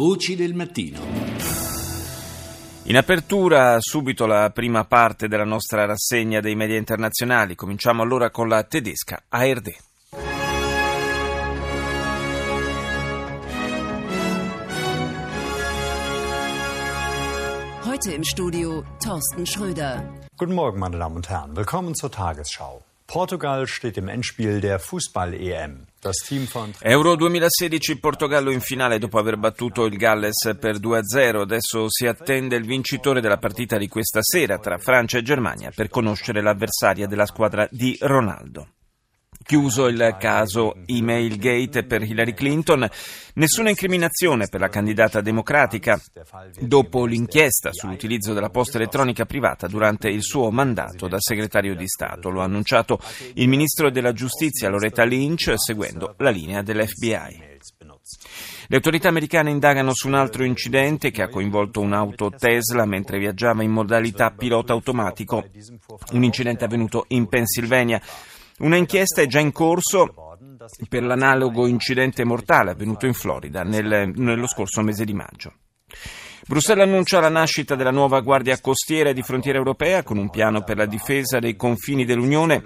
Voci del mattino. In apertura subito la prima parte della nostra rassegna dei media internazionali. Cominciamo allora con la tedesca ARD. Heute im Studio Thorsten Schröder. Guten Morgen, meine Damen und Herren. Willkommen zur Tagesschau. Portugal steht im Endspiel der Fußball-EM. Euro 2016 Portogallo in finale dopo aver battuto il Galles per 2-0. Adesso si attende il vincitore della partita di questa sera tra Francia e Germania per conoscere l'avversaria della squadra di Ronaldo. Chiuso il caso Email Gate per Hillary Clinton, nessuna incriminazione per la candidata democratica dopo l'inchiesta sull'utilizzo della posta elettronica privata durante il suo mandato da segretario di Stato. Lo ha annunciato il ministro della giustizia Loretta Lynch seguendo la linea dell'FBI. Le autorità americane indagano su un altro incidente che ha coinvolto un'auto Tesla mentre viaggiava in modalità pilota automatico. Un incidente avvenuto in Pennsylvania. Una inchiesta è già in corso per l'analogo incidente mortale avvenuto in Florida nel, nello scorso mese di maggio. Bruxelles annuncia la nascita della nuova Guardia Costiera e di Frontiera Europea con un piano per la difesa dei confini dell'Unione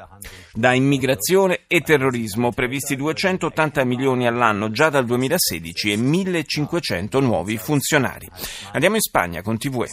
da immigrazione e terrorismo, previsti 280 milioni all'anno già dal 2016 e 1500 nuovi funzionari. Andiamo in Spagna con TVE.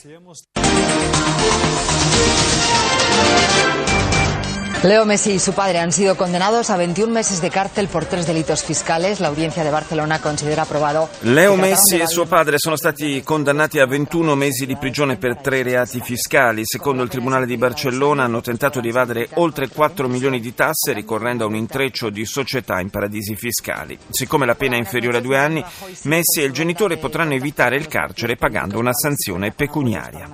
Leo Messi y su padre han sido condenados a 21 meses de cárcel por tres delitos fiscales. La audiencia de Barcelona considera aprobado. Leo Messi e suo padre sono stati condannati a 21 mesi di prigione per tre reati fiscali. Secondo il Tribunale di Barcellona hanno tentato di evadere oltre 4 milioni di tasse ricorrendo a un intreccio di società in paradisi fiscali. Siccome la pena è inferiore a due anni, Messi e il genitore potranno evitare il carcere pagando una sanzione pecuniaria.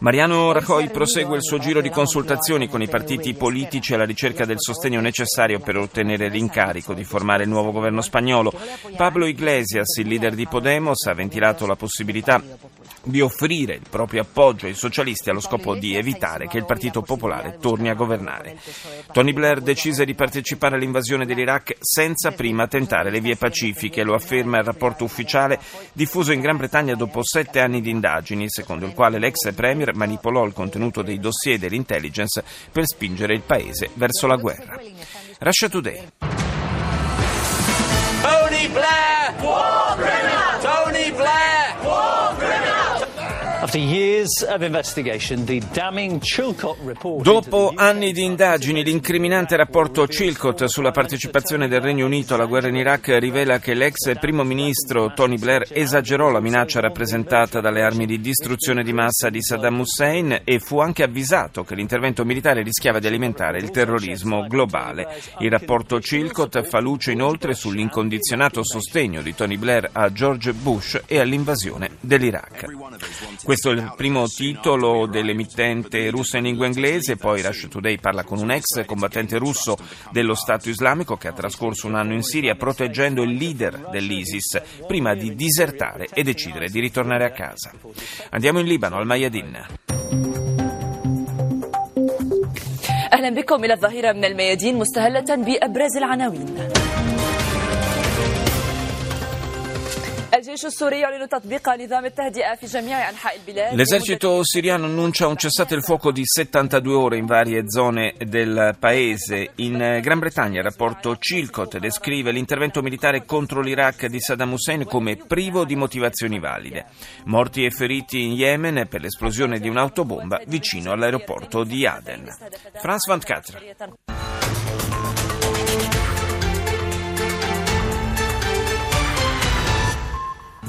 Mariano Rajoy prosegue il suo giro di consultazioni con i partiti politici alla ricerca del sostegno necessario per ottenere l'incarico di formare il nuovo governo spagnolo. Pablo Iglesias, il leader di Podemos, ha ventilato la possibilità di offrire il proprio appoggio ai socialisti allo scopo di evitare che il Partito Popolare torni a governare. Tony Blair decise di partecipare all'invasione dell'Iraq senza prima tentare le vie pacifiche, lo afferma il rapporto ufficiale diffuso in Gran Bretagna dopo sette anni di indagini, secondo il quale l'ex premier manipolò il contenuto dei dossier dell'intelligence per spingere il paese verso la guerra. Russia Today. Tony Blair! War criminal! Tony Blair! War criminal! Dopo anni di indagini, l'incriminante rapporto Chilcot sulla partecipazione del Regno Unito alla guerra in Iraq rivela che l'ex primo ministro Tony Blair esagerò la minaccia rappresentata dalle armi di distruzione di massa di Saddam Hussein e fu anche avvisato che l'intervento militare rischiava di alimentare il terrorismo globale. Il rapporto Chilcot fa luce inoltre sull'incondizionato sostegno di Tony Blair a George Bush e all'invasione dell'Iraq. Questo è il primo titolo dell'emittente russa in lingua inglese, poi Russia Today parla con un ex combattente russo dello Stato islamico che ha trascorso un anno in Siria proteggendo il leader dell'ISIS prima di disertare e decidere di ritornare a casa. Andiamo in Libano, al Mayadin. أهلا بكم إلى الظهيرة من الميادين مستهلة بأبرز العناوين L'esercito siriano annuncia un cessate il fuoco di 72 ore in varie zone del paese. In Gran Bretagna il rapporto Chilcot descrive l'intervento militare contro l'Iraq di Saddam Hussein come privo di motivazioni valide. Morti e feriti in Yemen per l'esplosione di un'autobomba vicino all'aeroporto di Aden. France 24.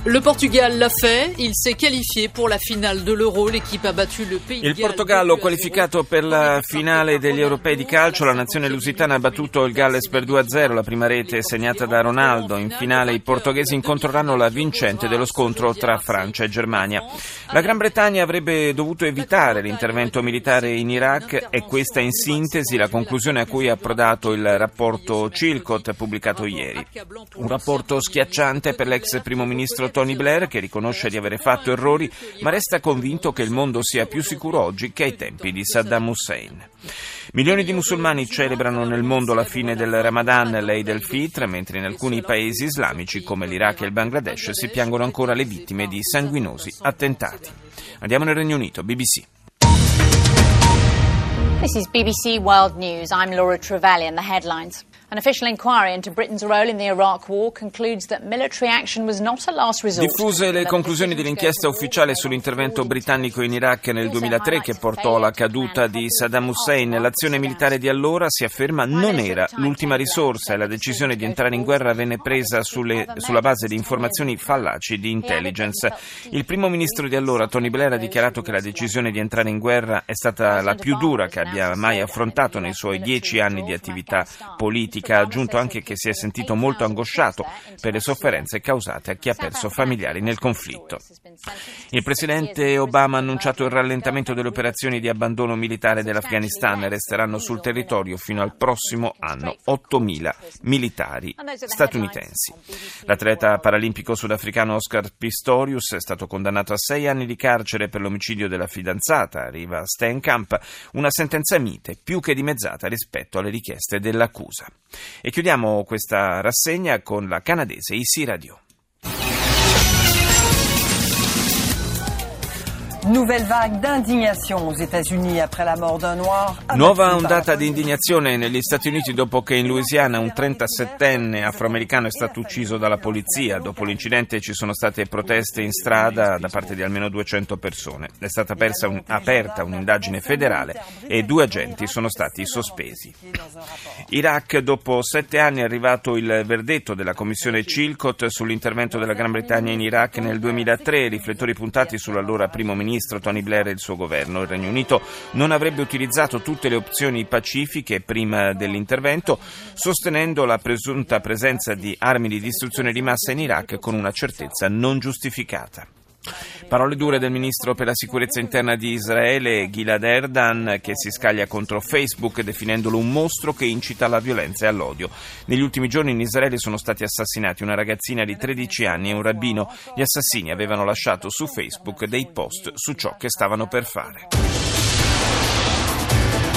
Le Portugal l'a fait, il s'est qualifié pour la finale de l'Euro, l'équipe a battu le pays Il Portogallo qualificato per la finale degli europei di calcio, la nazione lusitana ha battuto il Galles per 2-0, la prima rete segnata da Ronaldo. In finale i portoghesi incontreranno la vincente dello scontro tra Francia e Germania. La Gran Bretagna avrebbe dovuto evitare l'intervento militare in Iraq e questa in sintesi la conclusione a cui ha approdato il rapporto Chilcot pubblicato ieri. Un rapporto schiacciante per l'ex primo ministro Tony Blair, che riconosce di avere fatto errori, ma resta convinto che il mondo sia più sicuro oggi che ai tempi di Saddam Hussein. Milioni di musulmani celebrano nel mondo la fine del Ramadan, l'Eid el-Fitr, mentre in alcuni paesi islamici come l'Iraq e il Bangladesh si piangono ancora le vittime di sanguinosi attentati. Andiamo nel Regno Unito, BBC. This is BBC World News. I'm Laura Trevelyan. The headlines. An official inquiry into Britain's role in the Iraq War concludes that military action was not a last resort. Diffuse le conclusioni dell'inchiesta ufficiale sull'intervento britannico in Iraq nel 2003 che portò alla caduta di Saddam Hussein. L'azione militare di allora, si afferma, non era l'ultima risorsa e la decisione di entrare in guerra venne presa sulle, sulla base di informazioni fallaci di intelligence. Il primo ministro di allora, Tony Blair, ha dichiarato che la decisione di entrare in guerra è stata la più dura che abbia mai affrontato nei suoi dieci anni di attività politica politica ha aggiunto anche che si è sentito molto angosciato per le sofferenze causate a chi ha perso familiari nel conflitto. Il presidente Obama ha annunciato il rallentamento delle operazioni di abbandono militare dell'Afghanistan. Resteranno sul territorio fino al prossimo anno 8.000 militari statunitensi. L'atleta paralimpico sudafricano Oscar Pistorius è stato condannato a sei anni di carcere per l'omicidio della fidanzata Riva Stenkamp, una sentenza mite più che dimezzata rispetto alle richieste dell'accusa. E chiudiamo questa rassegna con la canadese Isi Radio. Nuova ondata di indignazione negli Stati Uniti dopo che in Louisiana un 37enne afroamericano è stato ucciso dalla polizia. Dopo l'incidente ci sono state proteste in strada da parte di almeno 200 persone. È stata un, aperta un'indagine federale e due agenti sono stati sospesi. Iraq, dopo sette anni è arrivato il verdetto della commissione Chilcot sull'intervento della Gran Bretagna in Iraq nel 2003, riflettori puntati sull'allora primo ministro ministro Tony Blair e il suo governo. Il Regno Unito non avrebbe utilizzato tutte le opzioni pacifiche prima dell'intervento, sostenendo la presunta presenza di armi di distruzione di massa in Iraq con una certezza non giustificata. Parole dure del ministro per la sicurezza interna di Israele, Gilad Erdan, che si scaglia contro Facebook definendolo un mostro che incita alla violenza e all'odio. Negli ultimi giorni in Israele sono stati assassinati una ragazzina di 13 anni e un rabbino. Gli assassini avevano lasciato su Facebook dei post su ciò che stavano per fare.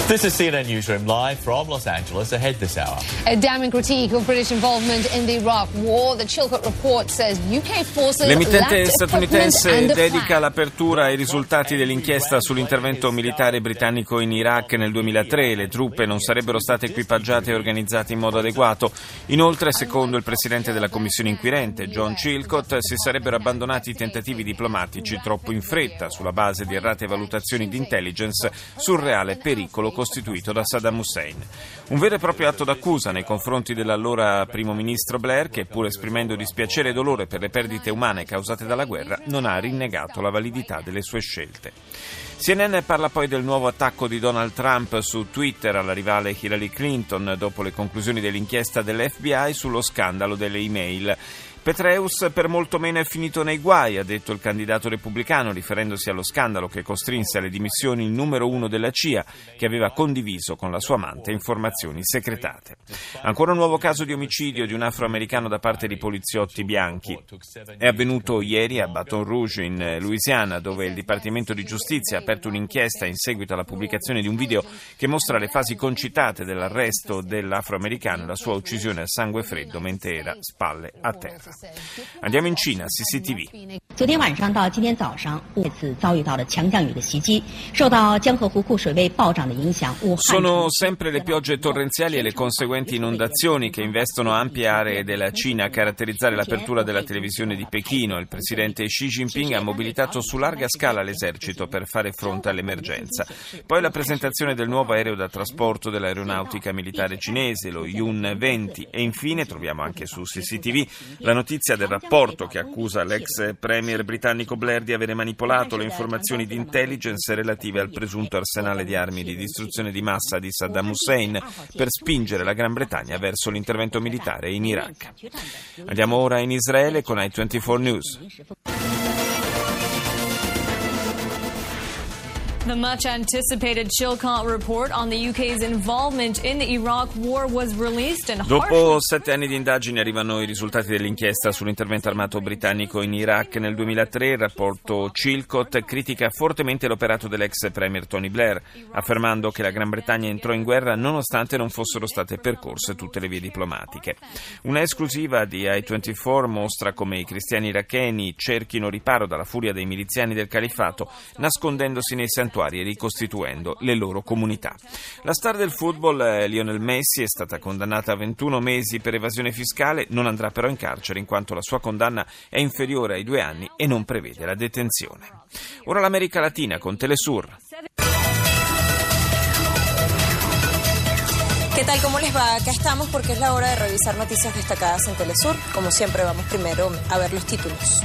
This is CNN Newsroom live from Los Angeles ahead this hour. A damning critique of British involvement in the Iraq war. The Chilcot report says UK forces L'emittente statunitense dedica l'apertura ai risultati dell'inchiesta sull'intervento militare britannico in Iraq nel 2003. Le truppe non sarebbero state equipaggiate e organizzate in modo adeguato. Inoltre, secondo il presidente della commissione inquirente, John Chilcot, si sarebbero abbandonati i tentativi diplomatici troppo in fretta sulla base di errate valutazioni di intelligence sul reale pericolo costituito da Saddam Hussein. Un vero e proprio atto d'accusa nei confronti dell'allora primo ministro Blair che, pur esprimendo dispiacere e dolore per le perdite umane causate dalla guerra, non ha rinnegato la validità delle sue scelte. CNN parla poi del nuovo attacco di Donald Trump su Twitter alla rivale Hillary Clinton dopo le conclusioni dell'inchiesta dell'FBI sullo scandalo delle email. Petreus per molto meno è finito nei guai, ha detto il candidato repubblicano, riferendosi allo scandalo che costrinse alle dimissioni il numero uno della CIA, che aveva condiviso con la sua amante informazioni segretate. Ancora un nuovo caso di omicidio di un afroamericano da parte di poliziotti bianchi. È avvenuto ieri a Baton Rouge, in Louisiana, dove il Dipartimento di Giustizia ha aperto un'inchiesta in seguito alla pubblicazione di un video che mostra le fasi concitate dell'arresto dell'afroamericano e la sua uccisione a sangue freddo mentre era spalle a terra. Andiamo in Cina, CCTV. 昨天晚上到今天早上，再次遭遇到了强降雨的袭击，受到江河湖库水位暴涨的影响，武汉 Sono sempre le piogge torrenziali e le conseguenti inondazioni che investono ampie aree della Cina a caratterizzare l'apertura della televisione di Pechino. Il presidente Xi Jinping ha mobilitato su larga scala l'esercito per fare fronte all'emergenza. Poi la presentazione del nuovo aereo da trasporto dell'aeronautica militare cinese, lo Yun-20 e infine troviamo anche su CCTV la notizia del rapporto che accusa l'ex premier britannico Blair di avere manipolato le informazioni di intelligence relative al presunto arsenale di armi di distruzione di massa di Saddam Hussein per spingere la Gran Bretagna verso l'intervento militare in Iraq. Andiamo ora in Israele con i24 News. The much anticipated Chilcot report on the UK's involvement in the Iraq war was released and Dopo sette anni di indagini arrivano i risultati dell'inchiesta sull'intervento armato britannico in Iraq nel 2003. Il rapporto Chilcot critica fortemente l'operato dell'ex premier Tony Blair, affermando che la Gran Bretagna entrò in guerra nonostante non fossero state percorse tutte le vie diplomatiche. Una esclusiva di I-24 mostra come i cristiani iracheni cerchino riparo dalla furia dei miliziani del califfato, nascondendosi nei santuari santuari ricostituendo le loro comunità. La star del football, eh, Lionel Messi, è stata condannata a 21 mesi per evasione fiscale, non andrà però in carcere in quanto la sua condanna è inferiore ai due anni e non prevede la detenzione. Ora l'America Latina con Telesur. ¿Qué tal? ¿Cómo les va? Acá estamos porque es la hora de revisar noticias destacadas en Telesur. Como siempre, vamos primero a ver los títulos.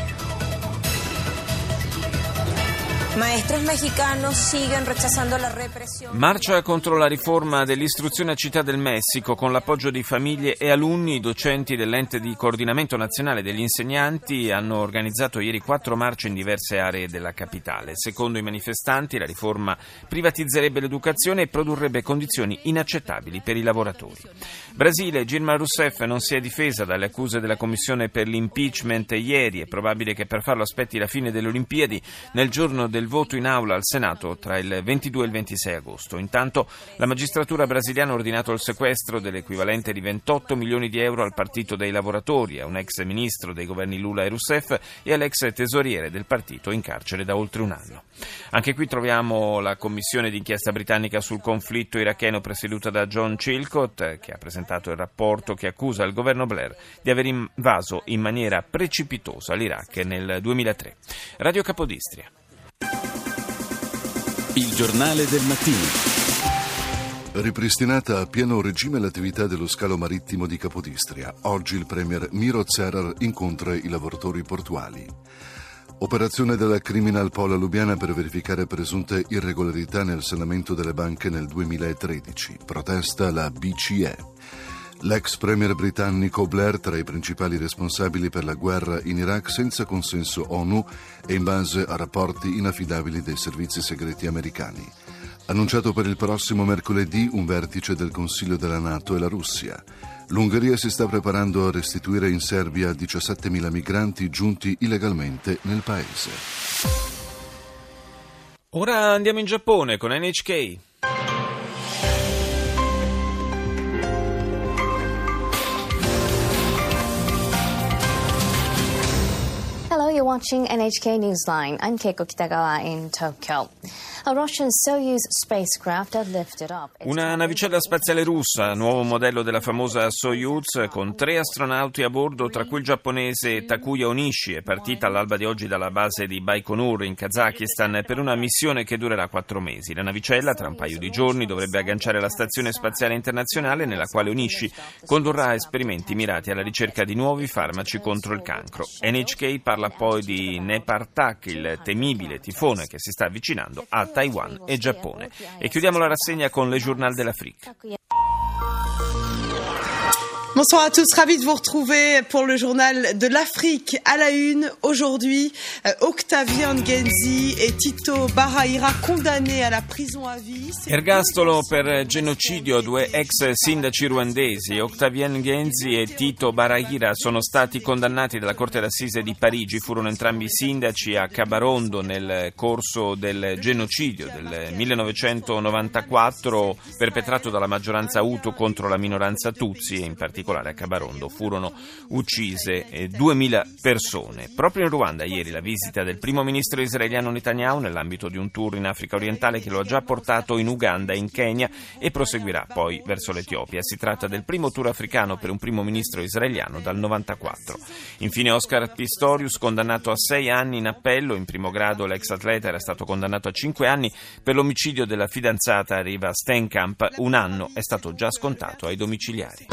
Maestros mexicanos siguen rechazando la represión. Marcia contro la riforma dell'istruzione a Città del Messico con l'appoggio di famiglie e alunni. Docenti dell'ente di coordinamento nazionale degli insegnanti hanno organizzato ieri quattro marce in diverse aree della capitale. Secondo i manifestanti la riforma privatizzerebbe l'educazione e produrrebbe condizioni inaccettabili per i lavoratori. Brasile, Dilma Rousseff non si è difesa dalle accuse della Commissione per l'impeachment ieri. È probabile che per farlo aspetti la fine delle Olimpiadi nel giorno del voto in aula al Senato tra il 22 e il 26 agosto. Intanto la magistratura brasiliana ha ordinato il sequestro dell'equivalente di 28 milioni di euro al Partito dei Lavoratori, a un ex ministro dei governi Lula e Rousseff e all'ex tesoriere del partito in carcere da oltre un anno. Anche qui troviamo la commissione d'inchiesta britannica sul conflitto iracheno presieduta da John Chilcott che ha presentato il rapporto che accusa il governo Blair di aver invaso in maniera precipitosa l'Iraq nel 2003. Radio Capodistria. Il giornale del mattino. Ripristinata a pieno regime l'attività dello scalo marittimo di Capodistria, oggi il premier Miro Zerar incontra i lavoratori portuali. Operazione della Criminal Pola Lubiana per verificare presunte irregolarità nel sanamento delle banche nel 2013. Protesta la BCE. L'ex premier britannico Blair tra i principali responsabili per la guerra in Iraq senza consenso ONU e in base a rapporti inaffidabili dei servizi segreti americani. Annunciato per il prossimo mercoledì un vertice del Consiglio della Nato e la Russia. L'Ungheria si sta preparando a restituire in Serbia 17.000 migranti giunti illegalmente nel paese. Ora andiamo in Giappone con NHK. Watching NHK Newsline. I'm Keiko Kitagawa in Tokyo. Una navicella spaziale russa, nuovo modello della famosa Soyuz, con tre astronauti a bordo, tra cui il giapponese Takuya Onishi, è partita all'alba di oggi dalla base di Baikonur in Kazakistan per una missione che durerà quattro mesi. La navicella, tra un paio di giorni, dovrebbe agganciare la Stazione Spaziale Internazionale, nella quale Onishi condurrà esperimenti mirati alla ricerca di nuovi farmaci contro il cancro. NHK parla poi di Nepartak, il temibile tifone che si sta avvicinando a Taiwan e Giappone. E chiudiamo la rassegna con Le Journal de l'Afrique. Bonsoir à tous, ravi de vous retrouver pour le journal de l'Afrique à la une. Aujourd'hui, euh, Octavien Genzi et Tito Barraira condannés à la prison à vie. Ergastolo per genocidio due ex sindaci ruandesi, Octavien Genzi e Tito Barraira, sono stati condannati dalla Corte d'Assise di Parigi. Furono entrambi sindaci a Cabarondo nel corso del genocidio del 1994 perpetrato dalla maggioranza Hutu contro la minoranza Tutsi e in particolare particolare a Cabarondo, furono uccise 2000 eh, persone. Proprio in Ruanda ieri la visita del primo ministro israeliano Netanyahu nell'ambito di un tour in Africa orientale che lo ha già portato in Uganda in Kenya e proseguirà poi verso l'Etiopia. Si tratta del primo tour africano per un primo ministro israeliano dal 94. Infine Oscar Pistorius condannato a sei anni in appello, in primo grado l'ex atleta era stato condannato a cinque anni per l'omicidio della fidanzata Riva Stenkamp, un anno è stato già scontato ai domiciliari.